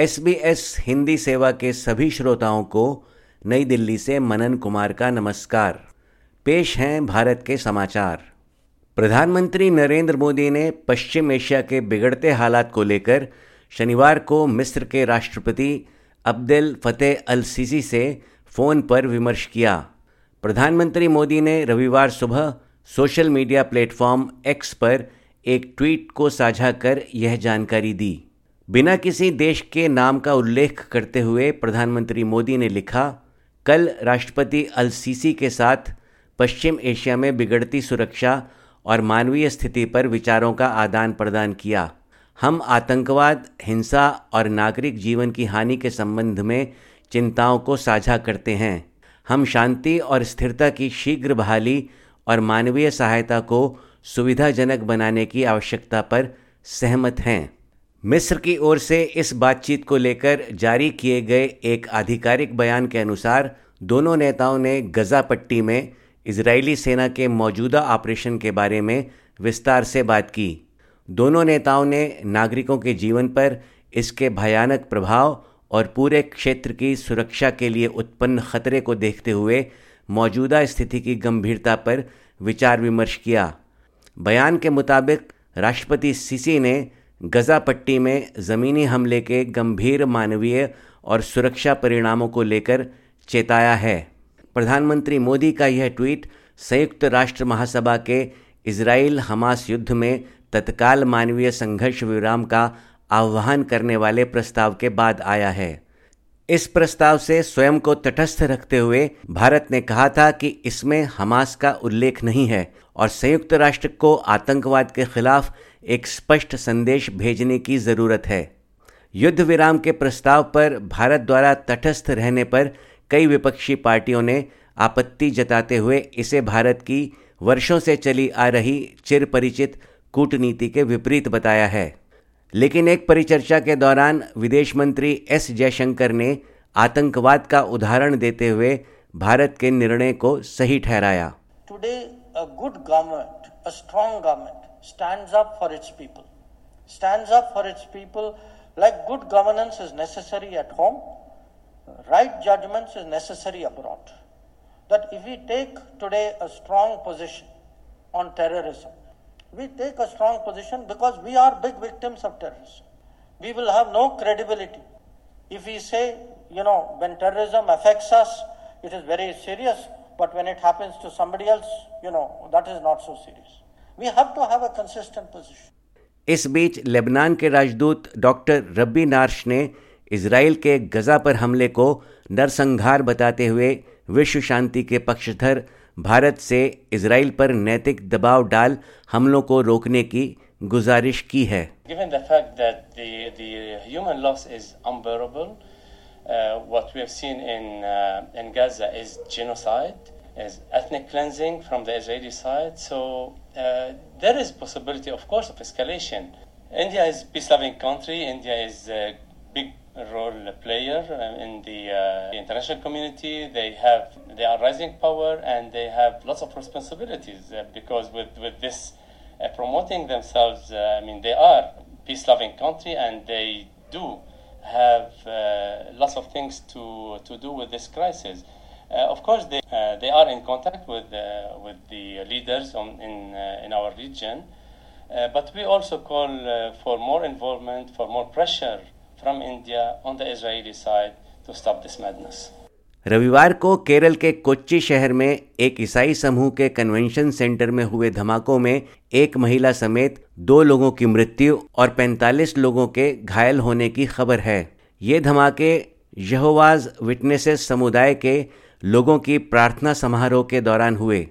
S B S Hindi सेवा के सभी श्रोताओं को नई दिल्ली से मनन कुमार का नमस्कार। पेश हैं भारत के समाचार। प्रधानमंत्री नरेंद्र मोदी ने पश्चिम एशिया के बिगड़ते हालात को लेकर शनिवार को मिस्र के राष्ट्रपति अब्देल फतेह अल सीसी से फ़ोन पर विमर्श किया। प्रधानमंत्री मोदी ने रविवार सुबह सोशल मीडिया प्लेटफॉर्म एक्स पर एक ट्वीट को साझा कर यह जानकारी दी। बिना किसी देश के नाम का उल्लेख करते हुए प्रधानमंत्री मोदी ने लिखा, कल राष्ट्रपति अल सीसी के साथ पश्चिम एशिया में बिगड़ती सुरक्षा और मानवीय स्थिति पर विचारों का आदान प्रदान किया। हम आतंकवाद, हिंसा और नागरिक जीवन की हानि के संबंध में चिंताओं को साझा करते हैं। हम शांति और स्थिरता की शीघ्र बहाली और मानवीय सहायता को सुविधाजनक बनाने की आवश्यकता पर सहमत हैं। मिस्र की ओर से इस बातचीत को लेकर जारी किए गए एक आधिकारिक बयान के अनुसार, दोनों नेताओं ने गजा पट्टी में इजरायली सेना के मौजूदा ऑपरेशन के बारे में विस्तार से बात की। दोनों नेताओं ने नागरिकों के जीवन पर इसके भयानक प्रभाव और पूरे क्षेत्र की सुरक्षा के लिए उत्पन्न खतरे को देखते हुए मौजूदा स्थिति की गंभीरता पर विचार विमर्श किया। बयान के मुताबिक, राष्ट्रपति सीसी ने गजा पट्टी में ज़मीनी हमले के गंभीर मानवीय और सुरक्षा परिणामों को लेकर चेताया है। प्रधानमंत्री मोदी का यह ट्वीट संयुक्त राष्ट्र महासभा के इसराइल हमास युद्ध में तत्काल मानवीय संघर्ष विराम का आह्वान करने वाले प्रस्ताव के बाद आया है। इस प्रस्ताव से स्वयं को तटस्थ रखते हुए भारत ने कहा था कि इसमें हमास का उल्लेख नहीं है और संयुक्त राष्ट्र को आतंकवाद के खिलाफ एक स्पष्ट संदेश भेजने की ज़रूरत है। युद्ध विराम के प्रस्ताव पर भारत द्वारा तटस्थ रहने पर कई विपक्षी पार्टियों ने आपत्ति जताते हुए इसे भारत की वर्षों से चली आ रही चिर परिचित कूटनीति के विपरीत बताया है। लेकिन एक परिचर्चा के दौरान विदेश मंत्री एस जयशंकर ने आतंकवाद का उदाहरण देते हुए भारत के निर्णय को सही ठहराया। Today good government a government stands up for its people. Stands up for its people like good governance is necessary at home, right judgments is necessary abroad. That if we take today a strong position on terrorism, we take a strong position because we are big victims of terrorism. We will have no credibility. If we say, you know, when terrorism affects us, it is very serious, but when it happens to somebody else, you know, that is not so serious. इस बीच Lebanon के राजदूत doctor रब्बी नार्श ने Israel के गजा पर हमले को नरसंहार बताते हुए विश्व शांति के पक्षधर भारत से इसराइल पर नैतिक दबाव डाल हमलों को रोकने की गुजारिश की है। Is ethnic cleansing from the Israeli side. So uh, there is possibility, of course, of escalation. India is peace-loving country. India is a big role player uh, in the uh, international community. They have they are rising power and they have lots of responsibilities uh, because with with this uh, promoting themselves, uh, I mean they are peace-loving country and they do have lots of things to to do with this crisis. Of course, they they are in contact with with the leaders on, in in our region, but we also call for more involvement, for more pressure from India on the Israeli side to stop this madness. रविवार को केरल के कोच्चि शहर में एक ईसाई समूह के convention centre में हुए धमाकों में एक महिला समेत दो लोगों की मृत्यु और 45 लोगों के घायल होने की खबर है ये धमाके यहोवाज विटनेसेस समुदाय के लोगों की प्रार्थना समारोह के दौरान हुए।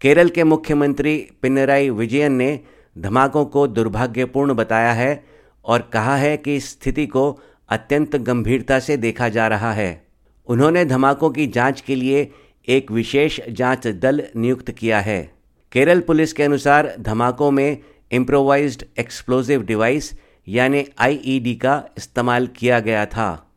केरल के मुख्यमंत्री पिनराई विजयन ने धमाकों को दुर्भाग्यपूर्ण बताया है और कहा है कि स्थिति को अत्यंत गंभीरता से देखा जा रहा है। उन्होंने धमाकों की जाँच के लिए एक विशेष जाँच दल नियुक्त किया है। केरल पुलिस के अनुसार धमाकों में इम्प्रोवाइज्ड एक्सप्लोजिव डिवाइस यानी आईईडी का इस्तेमाल किया गया था।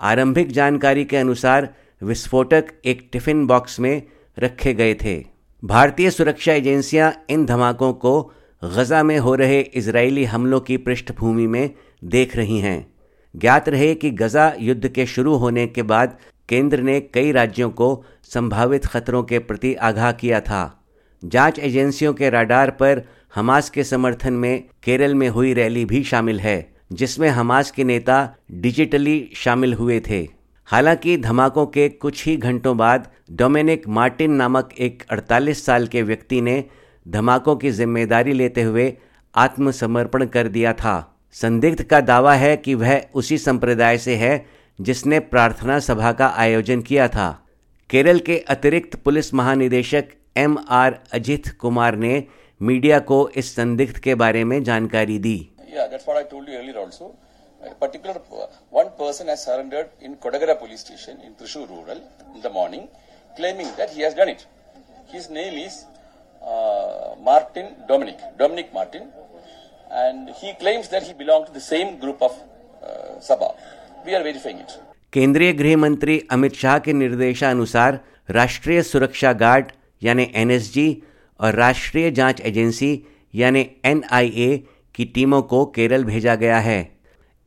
आरंभिक जानकारी के अनुसार विस्फोटक एक टिफ़िन बॉक्स में रखे गए थे। भारतीय सुरक्षा एजेंसियाँ इन धमाकों को गजा में हो रहे इजरायली हमलों की पृष्ठभूमि में देख रही हैं। ज्ञात रहे कि गजा युद्ध के शुरू होने के बाद केंद्र ने कई राज्यों को संभावित खतरों के प्रति आगाह किया था। जाँच एजेंसियों के राडार पर हमास के समर्थन में केरल में हुई रैली भी शामिल है, जिसमें हमास के नेता डिजिटली शामिल हुए थे। हालाँकि धमाकों के कुछ ही घंटों बाद डोमिनिक मार्टिन नामक एक 48 साल के व्यक्ति ने धमाकों की ज़िम्मेदारी लेते हुए आत्मसमर्पण कर दिया था। संदिग्ध का दावा है कि वह उसी संप्रदाय से है जिसने प्रार्थना सभा का आयोजन किया था। केरल के अतिरिक्त पुलिस महानिदेशक एम आर अजित कुमार ने मीडिया को इस संदिग्ध के बारे में जानकारी दी। Yeah, A particular uh, one person has surrendered in Kodagara police station in Thrissur rural in the morning, claiming that he has done it. His name is uh, Martin Dominic, Dominic Martin, and he claims that he belongs to the same group of uh, Sabha. We are verifying it. केंद्रीय गृह मंत्री अमित शाह के निर्देशानुसार राष्ट्रीय सुरक्षा guard यानी NSG और राष्ट्रीय जाँच एजेंसी यानी एनआईए की टीमों को केरल भेजा गया है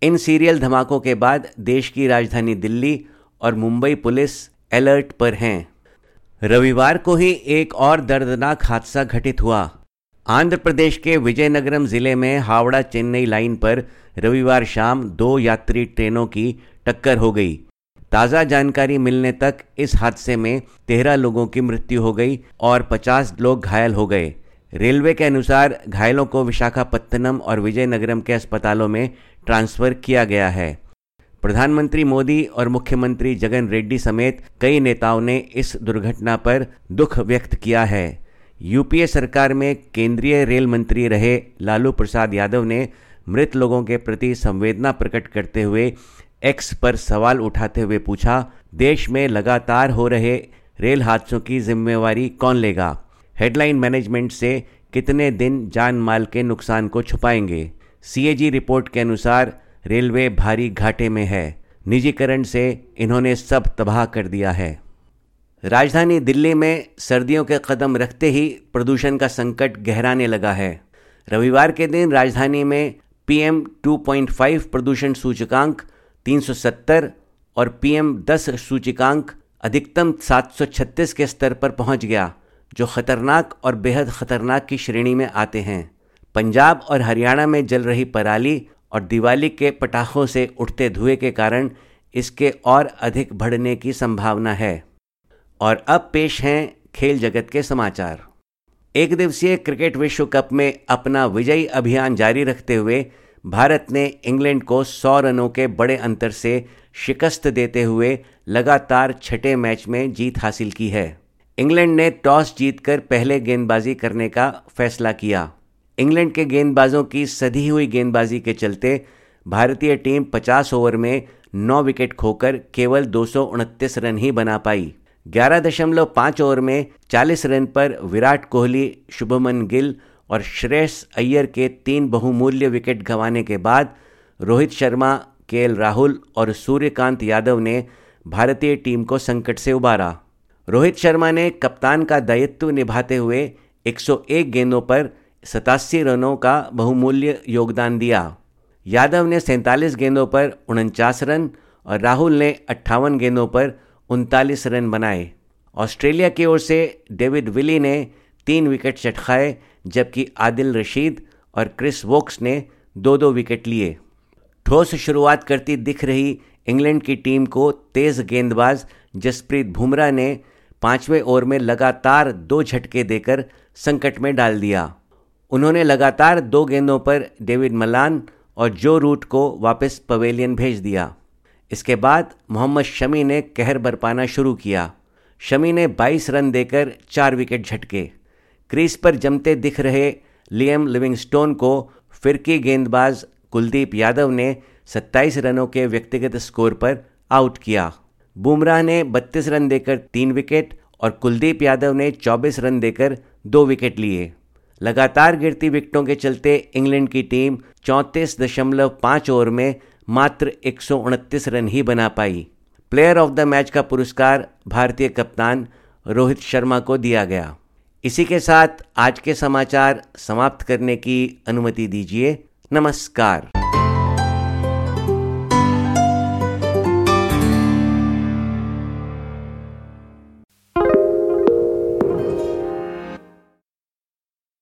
इन सीरियल धमाकों के बाद देश की राजधानी दिल्ली और मुंबई पुलिस अलर्ट पर हैं। रविवार को ही एक और दर्दनाक हादसा घटित हुआ। आंध्र प्रदेश के विजयनगरम ज़िले में हावड़ा चेन्नई लाइन पर रविवार शाम दो यात्री ट्रेनों की टक्कर हो गई। ताज़ा जानकारी मिलने तक इस हादसे में तेरह लोगों की मृत्यु हो गई और पचास लोग घायल हो गए। रेलवे के अनुसार घायलों को विशाखापत्तनम और विजयनगरम के अस्पतालों में ट्रांसफ़र किया गया है। प्रधानमंत्री मोदी और मुख्यमंत्री जगन रेड्डी समेत कई नेताओं ने इस दुर्घटना पर दुख व्यक्त किया है। यूपीए सरकार में केंद्रीय रेल मंत्री रहे लालू प्रसाद यादव ने मृत लोगों के प्रति संवेदना प्रकट करते हुए एक्स पर सवाल उठाते हुए पूछा, देश में लगातार हो रहे रेल हादसों की जिम्मेवारी कौन लेगा? हेडलाइन मैनेजमेंट से कितने दिन जान माल के नुकसान को छुपाएँगे? सीएजी रिपोर्ट के अनुसार रेलवे भारी घाटे में है। निजीकरण से इन्होंने सब तबाह कर दिया है। राजधानी दिल्ली में सर्दियों के कदम रखते ही प्रदूषण का संकट गहराने लगा है। रविवार के दिन राजधानी में पीएम 2.5 प्रदूषण सूचकांक 370 और पीएम 10 सूचकांक अधिकतम 736 के स्तर पर पहुँच गया, जो खतरनाक और बेहद खतरनाक की श्रेणी में आते हैं। पंजाब और हरियाणा में जल रही पराली और दिवाली के पटाखों से उठते धुएँ के कारण इसके और अधिक बढ़ने की संभावना है। और अब पेश हैं खेल जगत के समाचार। एक दिवसीय क्रिकेट विश्व कप में अपना विजयी अभियान जारी रखते हुए भारत ने इंग्लैंड को 100 रनों के बड़े अंतर से शिकस्त देते हुए लगातार छठे मैच में जीत हासिल की है। इंग्लैंड ने टॉस जीतकर पहले गेंदबाजी करने का फैसला किया। इंग्लैंड के गेंदबाजों की सधी हुई गेंदबाजी के चलते भारतीय टीम 50 ओवर में 9 विकेट खोकर केवल दो सौ उनतीस रन ही बना पाई। ग्यारह दशमलव पाँच ओवर में 40 रन पर विराट कोहली, शुभमन गिल और श्रेयस अय्यर के तीन बहुमूल्य विकेट गंवाने के बाद रोहित शर्मा, के राहुल और सूर्यकांत यादव ने भारतीय टीम को संकट से उबारा। रोहित शर्मा ने कप्तान का दायित्व निभाते हुए 101 गेंदों पर सतासी रनों का बहुमूल्य योगदान दिया। यादव ने सैंतालीस गेंदों पर उनचास रन और राहुल ने अट्ठावन गेंदों पर उनतालीस रन बनाए। ऑस्ट्रेलिया की ओर से डेविड विली ने तीन विकेट चटकाए जबकि आदिल रशीद और क्रिस वोक्स ने दो दो विकेट लिए। ठोस शुरुआत करती दिख रही इंग्लैंड की टीम को तेज गेंदबाज जसप्रीत बुमराह ने पाँचवें ओवर में लगातार दो झटके देकर संकट में डाल दिया। उन्होंने लगातार दो गेंदों पर डेविड मलान और जो रूट को वापस पवेलियन भेज दिया। इसके बाद मोहम्मद शमी ने कहर बरपाना शुरू किया। शमी ने 22 रन देकर चार विकेट झटके। क्रीज पर जमते दिख रहे लियम लिविंगस्टोन को फिरकी गेंदबाज कुलदीप यादव ने 27 रनों के व्यक्तिगत स्कोर पर आउट किया। बुमराह ने 32 रन देकर तीन विकेट और कुलदीप यादव ने 24 रन देकर दो विकेट लिए। लगातार गिरती विकेटों के चलते इंग्लैंड की टीम चौंतीस दशमलव ओवर में मात्र एक सौ उनतीस रन ही बना पाई। प्लेयर ऑफ़ द मैच का पुरस्कार भारतीय कप्तान रोहित शर्मा को दिया गया। इसी के साथ आज के समाचार समाप्त करने की अनुमति दीजिए। नमस्कार।